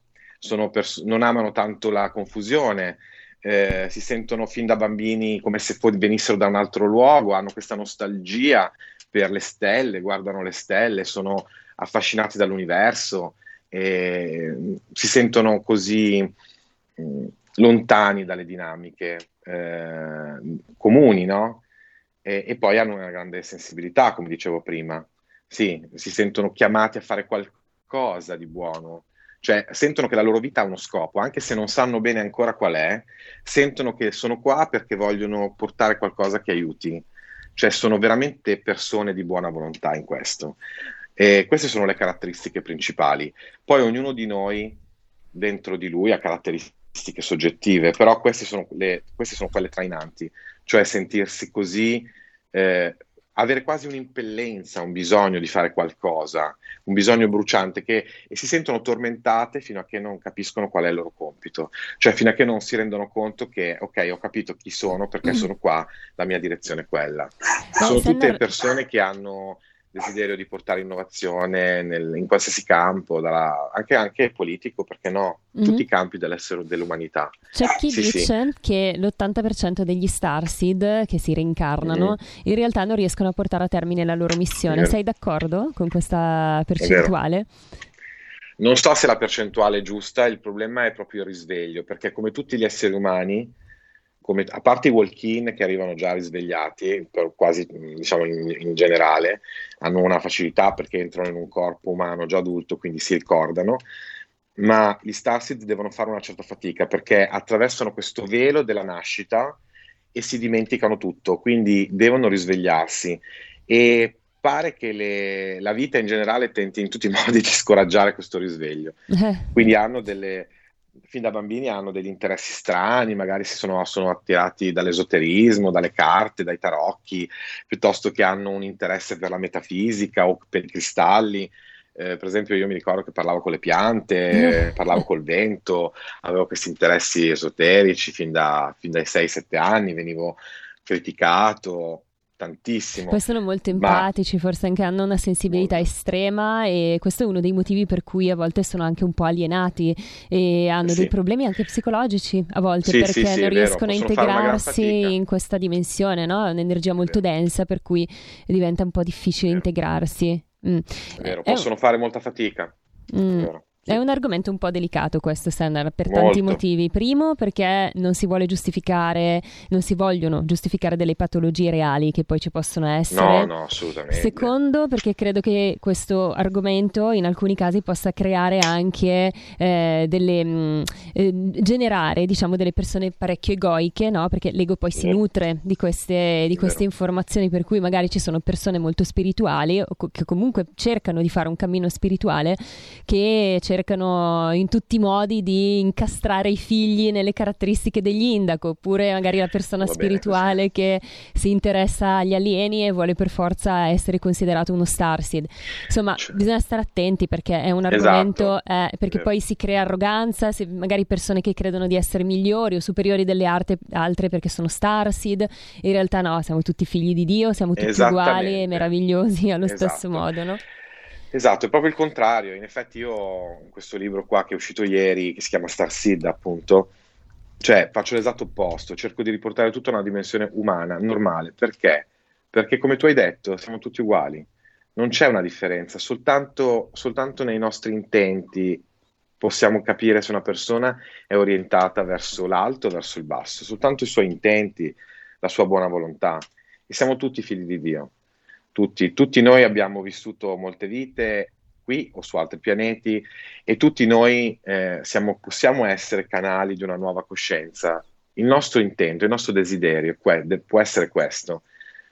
pers- non amano tanto la confusione, eh, si sentono fin da bambini come se venissero da un altro luogo, hanno questa nostalgia per le stelle, guardano le stelle, sono affascinati dall'universo, e si sentono così mh, mm, lontani dalle dinamiche eh, comuni, no? E, e poi hanno una grande sensibilità, come dicevo prima. Sì, si sentono chiamati a fare qualcosa di buono, cioè sentono che la loro vita ha uno scopo, anche se non sanno bene ancora qual è, sentono che sono qua perché vogliono portare qualcosa che aiuti, cioè sono veramente persone di buona volontà in questo. E queste sono le caratteristiche principali. Poi ognuno di noi dentro di lui ha caratteristiche soggettive, però queste sono, le, queste sono quelle trainanti, cioè sentirsi così eh, avere quasi un'impellenza, un bisogno di fare qualcosa, un bisogno bruciante che, e si sentono tormentate fino a che non capiscono qual è il loro compito, cioè fino a che non si rendono conto che ok, ho capito chi sono perché mm. sono qua, la mia direzione è quella. Sono tutte persone che hanno desiderio di portare innovazione nel, in qualsiasi campo, dalla, anche, anche, politico, perché no? Mm-hmm. Tutti i campi dell'essere dell'umanità. C'è chi sì, dice sì. che l'80% degli starseed che si reincarnano mm-hmm. in realtà non riescono a portare a termine la loro missione. Sei d'accordo con questa percentuale? Non so se la percentuale è giusta, il problema è proprio il risveglio, perché come tutti gli esseri umani come, a parte i walk-in che arrivano già risvegliati, quasi diciamo in, in, generale, hanno una facilità perché entrano in un corpo umano già adulto, quindi si ricordano, ma gli Starseed devono fare una certa fatica perché attraversano questo velo della nascita e si dimenticano tutto, quindi devono risvegliarsi e pare che le, la vita in generale tenti in tutti i [laughs] modi di scoraggiare questo risveglio. Eh. Quindi hanno delle fin da bambini hanno degli interessi strani, magari si sono, sono attirati dall'esoterismo, dalle carte, dai tarocchi, piuttosto che hanno un interesse per la metafisica o per i cristalli. Eh, per esempio, io mi ricordo che parlavo con le piante, [laughs] parlavo col vento, avevo questi interessi esoterici fin, da, fin dai 6-7 anni, venivo criticato tantissimo. Poi sono molto empatici, ma... forse anche hanno una sensibilità molto. estrema e questo è uno dei motivi per cui a volte sono anche un po' alienati e hanno sì. dei problemi anche psicologici a volte sì, perché sì, non riescono a integrarsi in questa dimensione, no? È un'energia molto densa per cui diventa un po' difficile integrarsi. Mm. È vero, possono è... fare molta fatica. Mm. Vero. È un argomento un po' delicato questo, Sandra, per Molto. tanti motivi. Primo, perché non si vuole giustificare, non si vogliono giustificare delle patologie reali che poi ci possono essere. No, no, assolutamente. Secondo, perché credo che questo argomento in alcuni casi possa creare anche eh, delle mh, mm, eh, generare, diciamo, delle persone parecchio egoiche, no? Perché l'ego poi si nutre di queste, di queste informazioni, per cui magari ci sono persone molto spirituali o co- che comunque cercano di fare un cammino spirituale che cercano cercano in tutti i modi di incastrare i figli nelle caratteristiche degli indaco, oppure magari la persona Va spirituale che si interessa agli alieni e vuole per forza essere considerato uno starseed. Insomma, cioè. bisogna stare attenti perché è un argomento, esatto. eh, perché poi si crea arroganza, se magari persone che credono di essere migliori o superiori delle arte, altre perché sono starseed, in realtà no, siamo tutti figli di Dio, siamo tutti uguali e meravigliosi allo esatto. stesso modo, no? Esatto, è proprio il contrario. In effetti io in questo libro qua che è uscito ieri, che si chiama Star Seed appunto, cioè faccio l'esatto opposto, cerco di riportare tutta una dimensione umana, normale. Perché? Perché come tu hai detto, siamo tutti uguali. Non c'è una differenza, soltanto, soltanto nei nostri intenti possiamo capire se una persona è orientata verso l'alto o verso il basso, soltanto i suoi intenti, la sua buona volontà. E siamo tutti figli di Dio tutti, tutti noi abbiamo vissuto molte vite qui o su altri pianeti e tutti noi eh, siamo, possiamo essere canali di una nuova coscienza. Il nostro intento, il nostro desiderio que- può essere questo.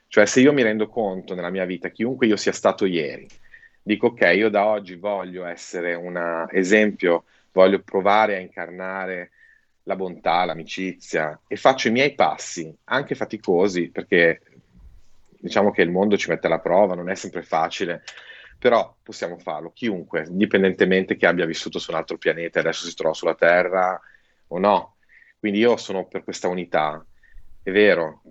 Cioè se io mi rendo conto nella mia vita, chiunque io sia stato ieri, dico ok, io da oggi voglio essere un esempio, voglio provare a incarnare la bontà, l'amicizia e faccio i miei passi, anche faticosi, perché diciamo che il mondo ci mette alla prova, non è sempre facile, però possiamo farlo, chiunque, indipendentemente che abbia vissuto su un altro pianeta e adesso si trova sulla Terra o no. Quindi io sono per questa unità, è vero.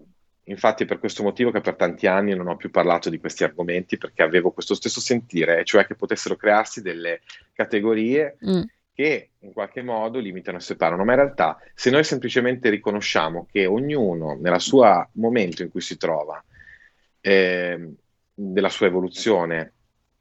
Infatti è per questo motivo che per tanti anni non ho più parlato di questi argomenti perché avevo questo stesso sentire, cioè che potessero crearsi delle categorie mm. che in qualche modo limitano e separano, ma in realtà se noi semplicemente riconosciamo che ognuno nel suo momento in cui si trova eh, della sua evoluzione,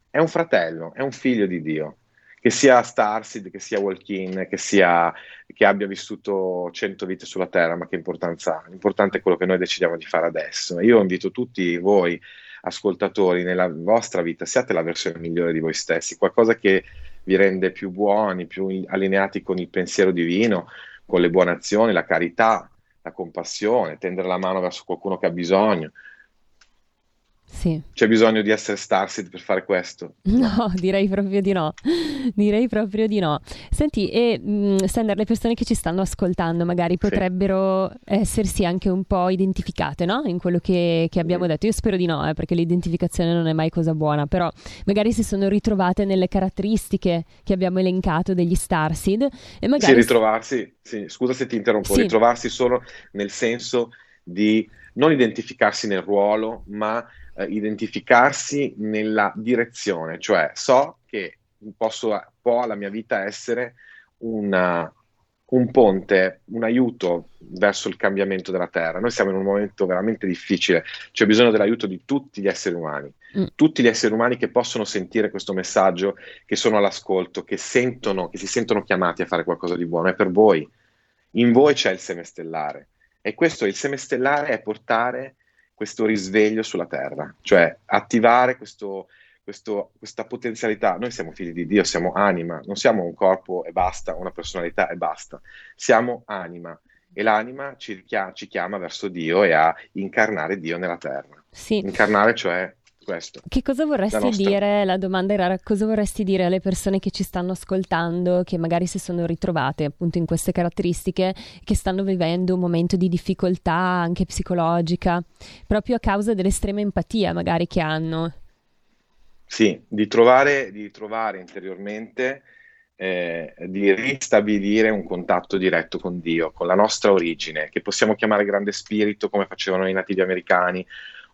è un fratello, è un figlio di Dio. Che sia Starseed, che sia Walkin, che, che abbia vissuto cento vite sulla Terra, ma che importanza ha? L'importante è quello che noi decidiamo di fare adesso. Io invito tutti voi, ascoltatori, nella vostra vita, siate la versione migliore di voi stessi, qualcosa che vi rende più buoni, più allineati con il pensiero divino, con le buone azioni, la carità, la compassione, tendere la mano verso qualcuno che ha bisogno, sì. C'è bisogno di essere Starseed per fare questo? [laughs] No, direi proprio di no. direi proprio di no. Senti, e mh, Sander, le persone che ci stanno ascoltando magari potrebbero sì. essersi anche un po' identificate, no? In quello che, che abbiamo mm. detto. Io spero di no, eh, perché l'identificazione non è mai cosa buona, però magari si sono ritrovate nelle caratteristiche che abbiamo elencato degli Starseed e magari... Sì, ritrovarsi, sì, scusa se ti interrompo, sì. ritrovarsi solo nel senso di non identificarsi nel ruolo, ma eh, identificarsi nella direzione, cioè so che posso, può la mia vita essere una, un ponte, un aiuto verso il cambiamento della Terra. Noi siamo in un momento veramente difficile, c'è bisogno dell'aiuto di tutti gli esseri umani, mm. tutti gli esseri umani che possono sentire questo messaggio, che sono all'ascolto, che sentono, che si sentono chiamati a fare qualcosa di buono. È per voi. In voi c'è il seme stellare. E questo, il seme stellare, è portare questo risveglio sulla terra, cioè attivare questo, questo, questa potenzialità. Noi siamo figli di Dio, siamo anima, non siamo un corpo e basta, una personalità e basta, siamo anima e l'anima ci, ci chiama verso Dio e a incarnare Dio nella terra. Sì. Incarnare, cioè questo. Che cosa vorresti La nostra- dire? La domanda era cosa vorresti dire alle persone che ci stanno ascoltando, che magari si sono ritrovate appunto in queste caratteristiche, che stanno vivendo un momento di difficoltà anche psicologica, proprio a causa dell'estrema empatia magari che hanno. Sì, di trovare, di trovare interiormente, eh, di ristabilire un contatto diretto con Dio, con la nostra origine, che possiamo chiamare grande spirito come facevano i nativi americani,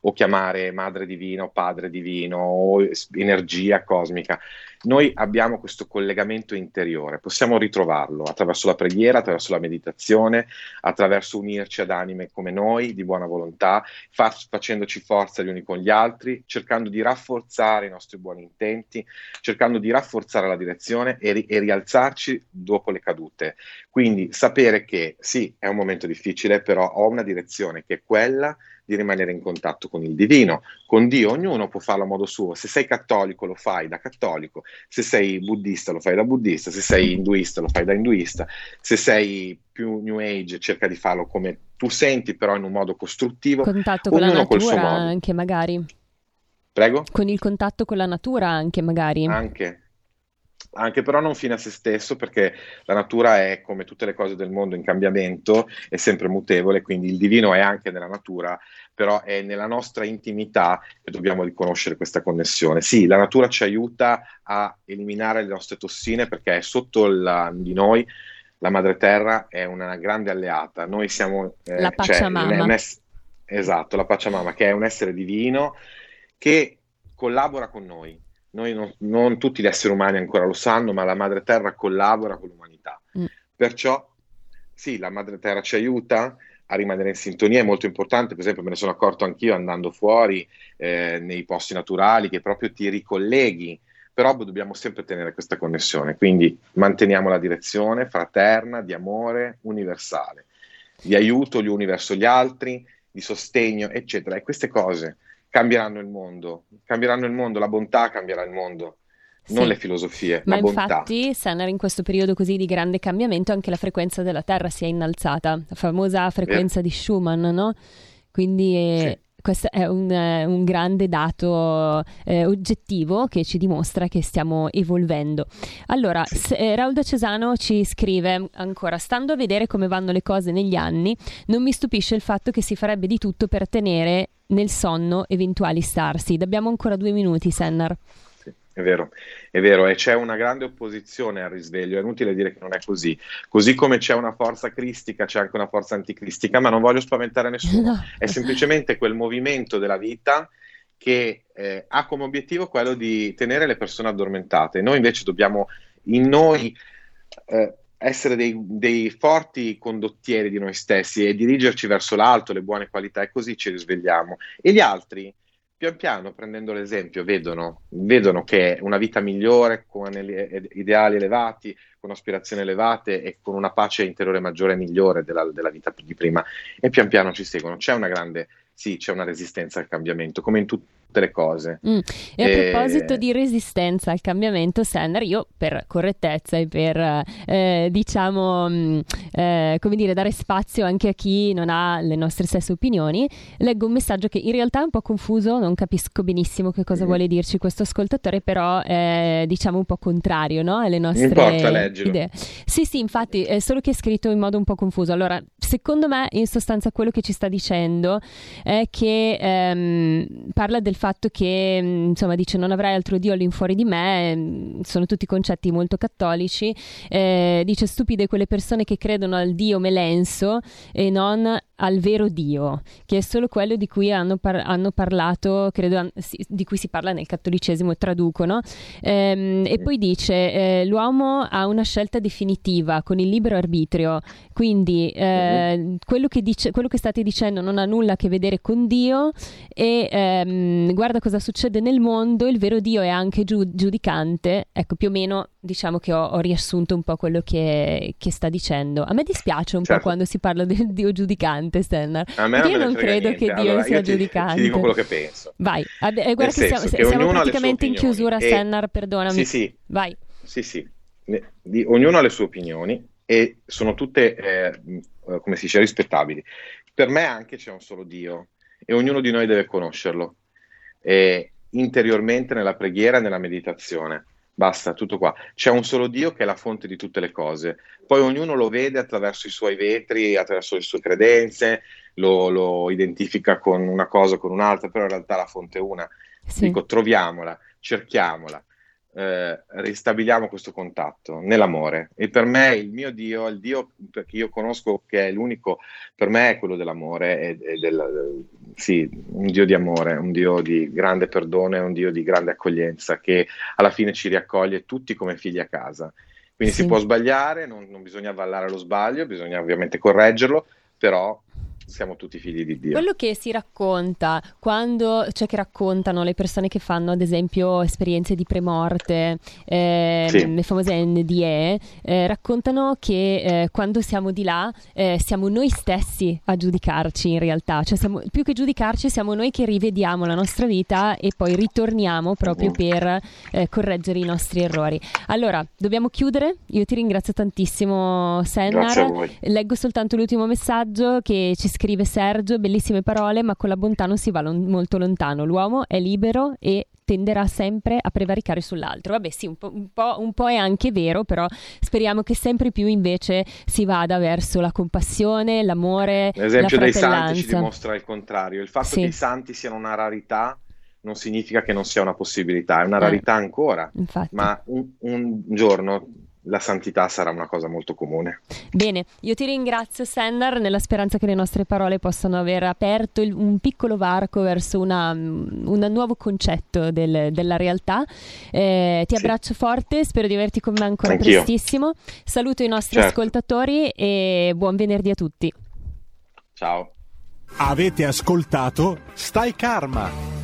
o chiamare madre divina o padre divino o energia cosmica. Noi abbiamo questo collegamento interiore, possiamo ritrovarlo attraverso la preghiera, attraverso la meditazione, attraverso unirci ad anime come noi, di buona volontà, fa- facendoci forza gli uni con gli altri, cercando di rafforzare i nostri buoni intenti, cercando di rafforzare la direzione e, ri- e rialzarci dopo le cadute. Quindi sapere che sì, è un momento difficile, però ho una direzione che è quella di rimanere in contatto con il divino, con Dio. Ognuno può farlo a modo suo. Se sei cattolico lo fai da cattolico, se sei buddista lo fai da buddista, se sei induista lo fai da induista, se sei più new age cerca di farlo come tu senti, però in un modo costruttivo. Contatto con la Ognuno suo natura anche magari. Prego? Con il contatto con la natura anche magari. Anche. Anche però non fine a se stesso perché la natura è come tutte le cose del mondo in cambiamento, è sempre mutevole, quindi il divino è anche nella natura, però è nella nostra intimità che dobbiamo riconoscere questa connessione. Sì, la natura ci aiuta a eliminare le nostre tossine perché è sotto la- di noi la madre terra è una grande alleata. Noi siamo eh, La cioè, Pachamama. è un ess- esatto, la Pachamama, che è un essere divino che collabora con noi. Noi non, non tutti gli esseri umani ancora lo sanno, ma la madre terra collabora con l'umanità. Mm. Perciò, sì, la madre terra ci aiuta a rimanere in sintonia, è molto importante, per esempio me ne sono accorto anch'io andando fuori eh, nei posti naturali, che proprio ti ricolleghi, però dobbiamo sempre tenere questa connessione, quindi manteniamo la direzione fraterna, di amore universale, di aiuto gli uni verso gli altri, di sostegno, eccetera. E queste cose cambieranno il mondo, cambieranno il mondo, la bontà cambierà il mondo, non Sì. le filosofie, Ma la bontà. infatti, Sennar, in questo periodo così di grande cambiamento, anche la frequenza della Terra si è innalzata, la famosa frequenza di Schumann, no? Quindi eh, questo è un, eh, un grande dato eh, oggettivo che ci dimostra che stiamo evolvendo. Allora, Sì. se- eh, Raul da Cesano ci scrive ancora: Stando a vedere come vanno le cose negli anni, non mi stupisce il fatto che si farebbe di tutto per tenere nel sonno eventuali starseed. Abbiamo ancora due minuti, Sennar. Sì, è vero, è vero, e c'è una grande opposizione al risveglio, è inutile dire che non è così. Così come c'è una forza cristica, c'è anche una forza anticristica, ma non voglio spaventare nessuno. No. È semplicemente quel movimento della vita che eh, ha come obiettivo quello di tenere le persone addormentate. Noi invece dobbiamo in noi eh, essere dei, dei forti condottieri di noi stessi e dirigerci verso l'alto, le buone qualità, e così ci risvegliamo. E gli altri, pian piano, prendendo l'esempio, vedono, vedono che una vita migliore, con ideali elevati, con aspirazioni elevate e con una pace interiore maggiore e migliore della, della vita di prima, e pian piano ci seguono. C'è una grande, sì, c'è una resistenza al cambiamento, come in tutte le cose. Mm. E a Eh, proposito di resistenza al cambiamento, Senner, io per correttezza e per eh, diciamo mm, eh, come dire dare spazio anche a chi non ha le nostre stesse opinioni, leggo un messaggio che in realtà è un po' confuso, non capisco benissimo che cosa Mm. vuole dirci questo ascoltatore, però è diciamo un po' contrario no? alle nostre importa, leggilo. idee. Sì, sì, infatti, è solo che è scritto in modo un po' confuso. Allora, secondo me, in sostanza, quello che ci sta dicendo è che ehm, parla del fatto che, mh, insomma, dice non avrai altro Dio all'infuori di me, mh, sono tutti concetti molto cattolici. Eh, dice stupide quelle persone che credono al Dio melenso e non al vero Dio, che è solo quello di cui hanno, par- hanno parlato, credo, an- sì, di cui si parla nel cattolicesimo, traducono. Ehm, e poi dice: eh, L'uomo ha una scelta definitiva con il libero arbitrio, quindi eh, quello, che dice, quello che state dicendo non ha nulla a che vedere con Dio. E ehm, guarda cosa succede nel mondo. Il vero Dio è anche giu- giudicante. Ecco, più o meno diciamo che ho, ho riassunto un po' quello che, che sta dicendo. A me dispiace un po' Certo. quando si parla del Dio giudicante, Stennar. A me non io non credo niente. che Dio Allora, sia ti, giudicante. ti dico quello che penso. Vai, Ad- eh, guarda Nel che siamo, che siamo praticamente in chiusura, e- Stennar, perdonami. Sì, sì, Vai. sì, sì. Ne- di- ognuno ha le sue opinioni e sono tutte, eh, come si dice, rispettabili. Per me anche c'è un solo Dio e ognuno di noi deve conoscerlo. E interiormente nella preghiera e nella meditazione. Basta, tutto qua. C'è un solo Dio che è la fonte di tutte le cose. Poi ognuno lo vede attraverso i suoi vetri, attraverso le sue credenze, lo, lo identifica con una cosa o con un'altra, però in realtà la fonte è una. Sì. Dico, troviamola, cerchiamola, eh, ristabiliamo questo contatto nell'amore. E per me il mio Dio, il Dio che io conosco che è l'unico, per me è quello dell'amore, e, e del, sì, un Dio di amore, un Dio di grande perdono un Dio di grande accoglienza che alla fine ci riaccoglie tutti come figli a casa. Quindi sì. si può sbagliare, non, non bisogna avvallare lo sbaglio, bisogna ovviamente correggerlo, però siamo tutti figli di Dio. Quello che si racconta quando, cioè che raccontano le persone che fanno ad esempio esperienze di premorte, eh, sì. le famose NDE, eh, raccontano che eh, quando siamo di là eh, siamo noi stessi a giudicarci in realtà, cioè siamo, più che giudicarci siamo noi che rivediamo la nostra vita e poi ritorniamo proprio mm. per eh, correggere i nostri errori. Allora, dobbiamo chiudere, io ti ringrazio tantissimo Sennar, leggo soltanto l'ultimo messaggio che ci scrive scrive Sergio, bellissime parole, ma con la bontà non si va lon- molto lontano. L'uomo è libero e tenderà sempre a prevaricare sull'altro. Vabbè, sì, un po', un, po', un po', è anche vero, però speriamo che sempre più invece si vada verso la compassione, l'amore. L'esempio dei santi ci dimostra il contrario. Il fatto sì. che i santi siano una rarità non significa che non sia una possibilità, è una eh, rarità ancora. Infatti. Ma un, un giorno la santità sarà una cosa molto comune. Bene, io ti ringrazio Sennar nella speranza che le nostre parole possano aver aperto il, un piccolo varco verso una, un nuovo concetto del, della realtà. Eh, ti sì. abbraccio forte, spero di averti con me ancora Anch'io. prestissimo. Saluto i nostri certo. ascoltatori e buon venerdì a tutti. Ciao. Avete ascoltato Stai Karma